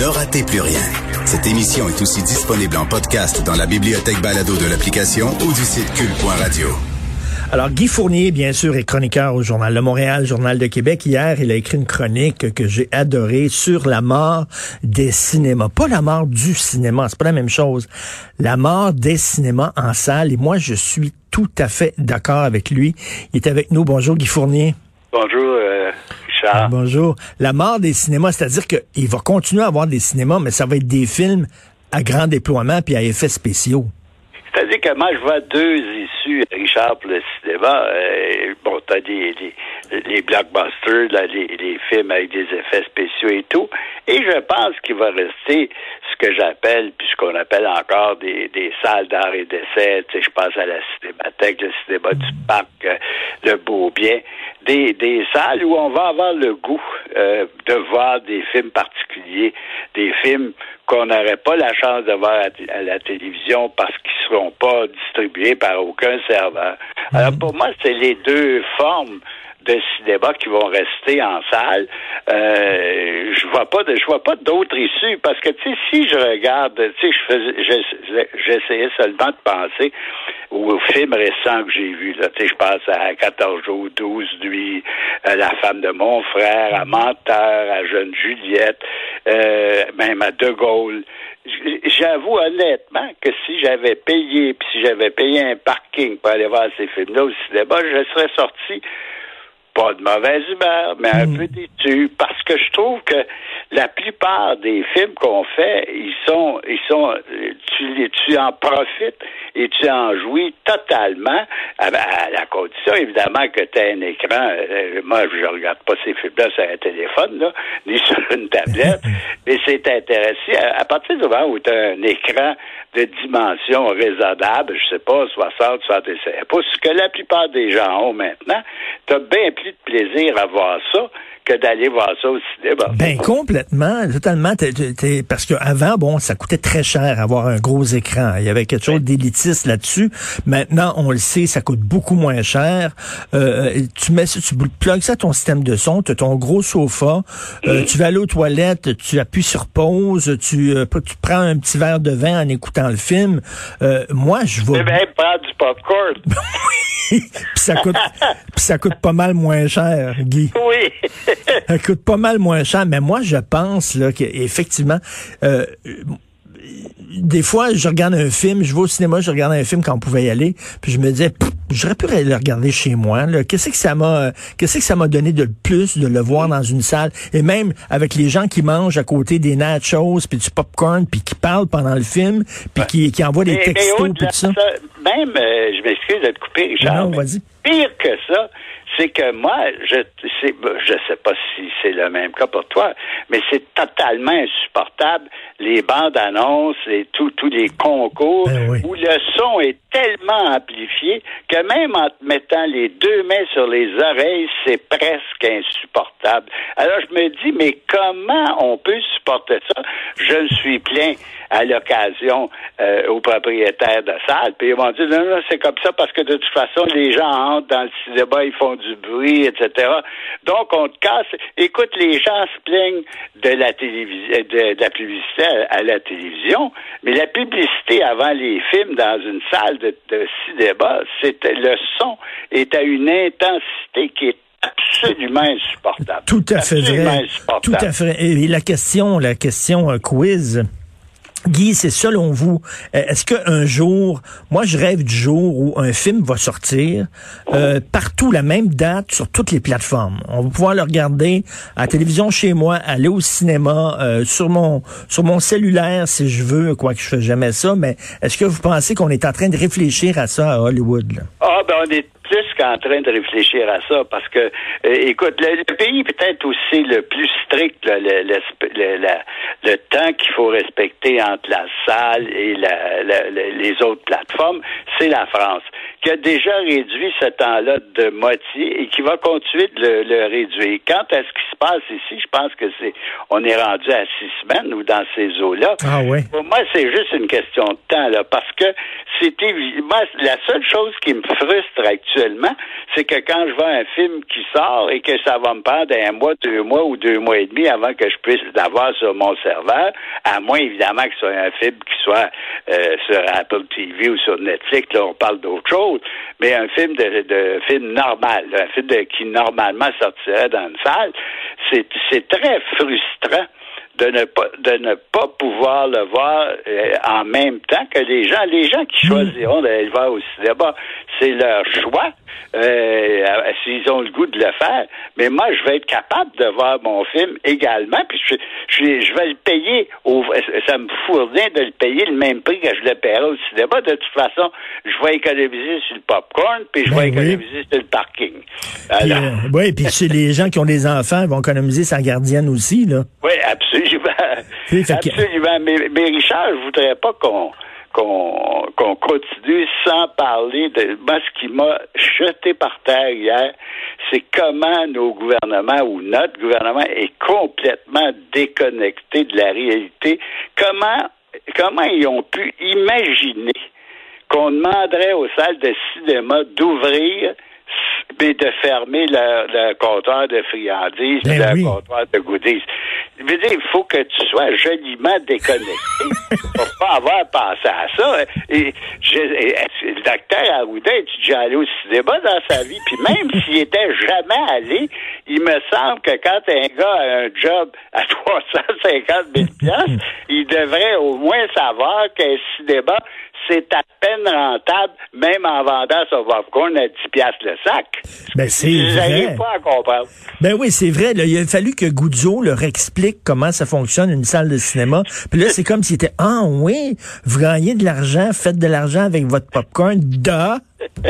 Ne ratez plus rien. Cette émission est aussi disponible en podcast dans la bibliothèque balado de l'application ou du site cul.radio. Alors, Guy Fournier, bien sûr, est chroniqueur au Journal de Montréal, Journal de Québec. Hier, il a écrit une chronique que j'ai adorée sur la mort des cinémas. Pas la mort du cinéma, c'est pas la même chose. La mort des cinémas en salle. Et moi, je suis tout à fait d'accord avec lui. Il est avec nous. Bonjour, Guy Fournier. Bonjour, Bonjour. La mort des cinémas, c'est-à-dire qu'il va continuer à avoir des cinémas, mais ça va être des films à grand déploiement puis à effets spéciaux. C'est-à-dire que moi, je vois deux issues, Richard, pour le cinéma. Euh, bon, t'as des, des, les blockbusters, là, les, les, films avec des effets spéciaux et tout. Et je pense qu'il va rester ce que j'appelle, puis ce qu'on appelle encore des, des salles d'art et d'essai. Tu sais, je pense à la Cinémathèque, le cinéma du parc, euh, le Beau-Bien. Des, des salles où on va avoir le goût euh, de voir des films particuliers, des films qu'on n'aurait pas la chance de voir à, à la télévision parce qu'ils ne seront pas distribués par aucun serveur. Alors pour moi, c'est les deux formes de cinéma qui vont rester en salle. Euh, je vois pas de, je vois pas d'autres issues parce que tu sais si je regarde, tu sais je faisais, j'essayais seulement de penser aux films récents que j'ai vus là. Tu sais je pense à 14 jours, 12 nuits, à La femme de mon frère, à Menteur, à Jeune Juliette, euh, même à De Gaulle. J'avoue honnêtement que si j'avais payé, puis si j'avais payé un parking pour aller voir ces films-là au cinéma, je serais sorti pas de mauvaise humeur, mais un Mm. peu déçu, parce que je trouve que la plupart des films qu'on fait, ils sont, ils sont, euh, tu, les- tu en profites et tu en jouis totalement, à, à la condition évidemment que tu as un écran. euh, moi, je regarde pas ces films-là sur un téléphone, là, ni sur une tablette, mais c'est intéressant. À, à partir du moment où tu as un écran de dimension raisonnable, je sais pas, 60, 65 pouces, ce que la plupart des gens ont maintenant, tu as bien plus de plaisir à voir ça que d'aller voir ça au cinéma. Ben complètement, totalement. Parce que avant, bon, ça coûtait très cher avoir un gros écran. Il y avait quelque chose d'élitiste là-dessus. Maintenant, on le sait, ça coûte beaucoup moins cher. Euh, tu mets, ça- tu plugues ça à ton système de son, tu as ton gros sofa. euh, tu vas aller aux toilettes, tu appuies sur pause, tu, euh, tu prends un petit verre de vin en écoutant le film. Euh, moi, je vais. Eh bien, prendre du popcorn. puis ça coûte, puis ça coûte pas mal moins cher, Guy. oui. Ça coûte pas mal moins cher, mais moi, je pense là, qu'effectivement, euh, des fois, je regarde un film, je vais au cinéma, je regarde un film quand on pouvait y aller, puis je me disais, j'aurais pu le regarder chez moi. Qu'est-ce que ça m'a, qu'est-ce que ça m'a donné de plus de le voir dans une salle, et même avec les gens qui mangent à côté des nachos, puis du popcorn, puis qui parlent pendant le film, puis qui, qui envoient des Mais- textos, puis tout ça. même, euh, je m'excuse de te couper, Richard. Non, mais. Pire que ça, c'est que moi, je c'est, je sais pas si c'est le même cas pour toi, mais c'est totalement insupportable les bandes annonces et tous tous les concours Ben oui. où le son est tellement amplifié que même en te mettant les deux mains sur les oreilles, c'est presque insupportable. Alors je me dis, mais comment on peut supporter ça? Je me suis plaint à l'occasion euh, aux propriétaires de salles, puis ils m'ont dit, non, non, c'est comme ça parce que de toute façon, les gens entrent dans le cinéma, ils font du bruit, etc. Donc, on te casse. Écoute, les gens se plaignent de la télévision, de, de la publicité à, à la télévision, mais la publicité avant les films dans une salle de, de cinéma, c'était le son est à une intensité qui est absolument insupportable. Tout à fait Absolument vrai. Tout à fait. Et la question, la question euh, quiz. Guy, c'est selon vous, euh, est-ce qu'un jour, moi je rêve du jour où un film va sortir euh, partout la même date sur toutes les plateformes? On va pouvoir le regarder à télévision chez moi, aller au cinéma, euh, sur mon sur mon cellulaire si je veux, quoi que je fais jamais ça. Mais est-ce que vous pensez qu'on est en train de réfléchir à ça à Hollywood? Ah, ben on est plus en train de réfléchir à ça parce que, euh, écoute, le, pays peut-être aussi le plus strict, le, le, le, temps qu'il faut respecter entre la salle et la, les autres plateformes, c'est la France, qui a déjà réduit ce temps-là de moitié et qui va continuer de le, réduire. Quant à ce qui se passe ici, je pense que c'est, on est rendu à six semaines ou dans ces eaux-là. Ah oui. Pour moi, c'est juste une question de temps, là, parce que c'était moi, la seule chose qui me frustre actuellement, c'est que quand je vois un film qui sort et que ça va me prendre un mois, deux mois ou deux mois et demi avant que je puisse l'avoir sur mon serveur, à moins évidemment que ce soit un film qui soit euh, sur Apple TV ou sur Netflix, là on parle d'autre chose, mais un film de, de film normal, un film qui normalement sortirait dans une salle, c'est très frustrant de ne pas de ne pas pouvoir le voir euh, en même temps que les gens. Les gens qui choisiront d'aller le voir au cinéma, c'est leur choix. Euh, s'ils ont le goût de le faire. Mais moi, je vais être capable de voir mon film également, puis je, je, vais le payer. Au, ça me fournit de le payer le même prix que je le paierai au cinéma. De toute façon, je vais économiser sur le popcorn, puis je vais ben économiser sur le parking. Euh, oui, puis chez les gens qui ont des enfants, ils vont économiser sa gardienne aussi, là. Oui, absolument. absolument. Mais, mais Richard, je voudrais pas qu'on qu'on continue sans parler de moi ce qui m'a jeté par terre hier, c'est comment nos gouvernements ou notre gouvernement est complètement déconnecté de la réalité. Comment comment ils ont pu imaginer qu'on demanderait aux salles de cinéma d'ouvrir mais de fermer le, comptoir de friandises, ben le comptoir de goodies. Je veux dire, il faut que tu sois joliment déconnecté pour pas avoir pensé à ça. Et, le docteur Arruda est déjà allé au cinéma dans sa vie, puis même s'il était jamais allé, il me semble que quand un gars a un job à 350 000 il devrait au moins savoir qu'un cinéma, c'est à peine rentable, même en vendant son popcorn à 10 piastres le sac. Ben, c'est vrai. pas à comprendre. Ben oui, c'est vrai. il a fallu que Goudzo leur explique comment ça fonctionne une salle de cinéma. Puis là, c'est comme s'il était, ah oui, vous gagnez de l'argent, faites de l'argent avec votre popcorn, da.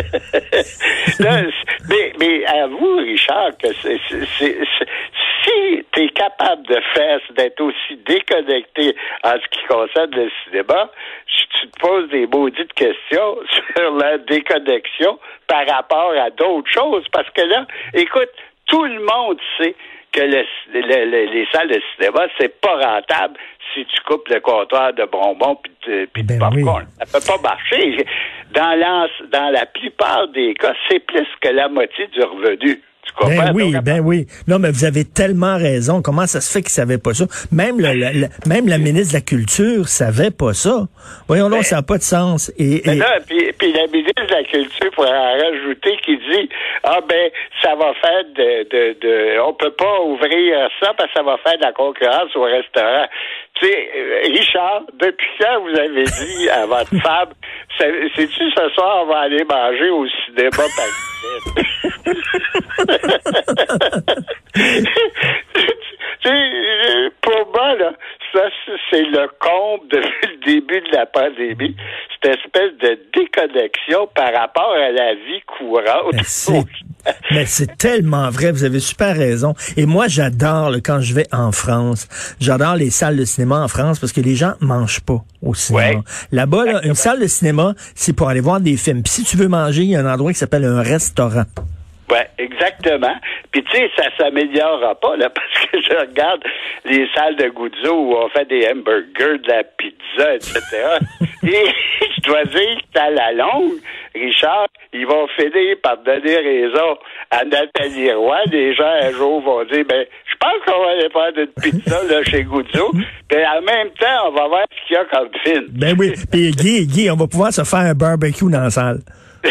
mais, mais avoue, Richard, que c'est, si tu es capable de faire, d'être aussi déconnecté en ce qui concerne le cinéma, tu te poses des maudites questions sur la déconnexion par rapport à d'autres choses. Parce que là, écoute, tout le monde sait que les salles de cinéma, c'est pas rentable si tu coupes le comptoir de bonbons puis de, ben popcorn. Ça peut pas marcher. Dans dans la plupart des cas, c'est plus que la moitié du revenu. Ben oui, ben oui. Non, mais vous avez tellement raison. Comment ça se fait qu'ils savaient pas ça? Même, le, même la ministre de la Culture savait pas ça. Voyons donc, ben, ça n'a pas de sens. Et, et... Là, puis, puis, la ministre de la Culture pourrait en rajouter qui dit Ah ben, ça va faire de, de, de on peut pas ouvrir ça parce que ça va faire de la concurrence au restaurant. Tu sais, euh, Richard, depuis quand vous avez dit à votre femme sais-tu ce soir on va aller manger au cinéma pour moi, là, ça, c'est le comble depuis le début de la pandémie. Cette espèce de déconnexion par rapport à la vie courante. Mais c'est tellement vrai, vous avez super raison. Et moi, j'adore quand je vais en France. J'adore les salles de cinéma en France parce que les gens mangent pas au cinéma. Là-bas, une salle de cinéma, c'est pour aller voir des films. Puis si tu veux manger, il y a un endroit qui s'appelle un restaurant. Oui, exactement. Puis tu sais, ça s'améliorera pas, là, parce que je regarde les salles de Guzzo où on fait des hamburgers, de la pizza, etc. Et je dois dire qu'à la longue, Richard, ils vont finir par donner raison à Nathalie Roy. Les gens, un jour, vont dire, ben, je pense qu'on va aller faire une pizza, là, chez Guzzo. Puis en même temps, on va voir ce qu'il y a comme film. Ben oui. Puis Guy, Guy, on va pouvoir se faire un barbecue dans la salle.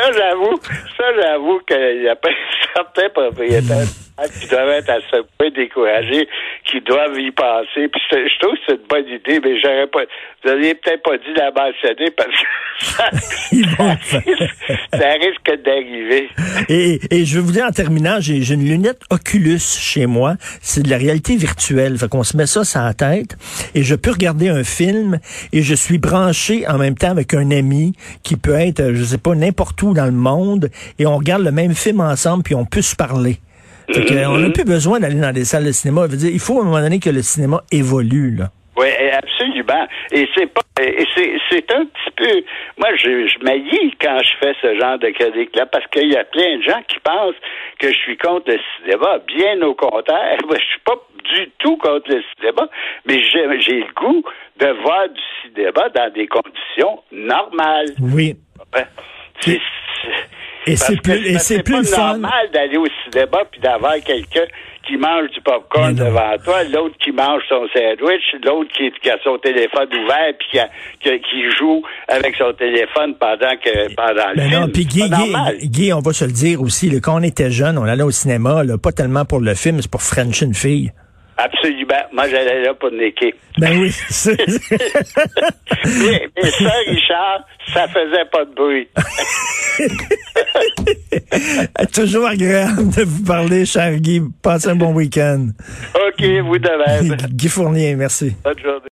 ça, j'avoue, ça, j'avoue qu'il n'y a certains propriétaires qui doivent être à ce point découragés, qui doivent y passer. Puis je trouve que c'est une bonne idée, mais j'aurais pas. Vous n'auriez peut-être pas dû la mentionner parce que ça, risque, ça risque d'arriver. Et, et je vais vous dire en terminant, j'ai une lunette Oculus chez moi. C'est de la réalité virtuelle. Fait qu'on se met ça sur la tête et je peux regarder un film et je suis branché en même temps avec un ami qui peut être, je sais pas, n'importe où dans le monde et on regarde le même film ensemble puis on peut se parler. Fait que, on n'a plus besoin d'aller dans des salles de cinéma. Je veux dire, il faut à un moment donné que le cinéma évolue. Là. Oui, absolument. Et c'est pas c'est c'est un petit peu moi je, je m'haïs quand je fais ce genre de chronique-là parce qu'il y a plein de gens qui pensent que je suis contre le cinéma. Bien au contraire, moi, je suis pas du tout contre le cinéma, mais j'ai j'ai le goût de voir du cinéma dans des conditions normales. Oui. Ouais. C'est- Et c'est plus, et c'est plus le pas normal d'aller au cinéma puis d'avoir quelqu'un qui mange du popcorn devant toi, l'autre qui mange son sandwich, l'autre qui, qui a son téléphone ouvert puis qui, a- qui- qui joue avec son téléphone pendant que pendant le Ben film. non, puis Guy, Guy. Guy, on va se le dire aussi, là, quand on était jeune, on allait au cinéma, là, pas tellement pour le film, c'est pour French une fille. Absolument. Moi, j'allais là pour niquer. Ben oui. mais ça, Richard, ça faisait pas de bruit. Toujours agréable de vous parler, cher Guy. Passez un bon week-end. OK, vous de même. Guy Fournier, merci. Bonne journée.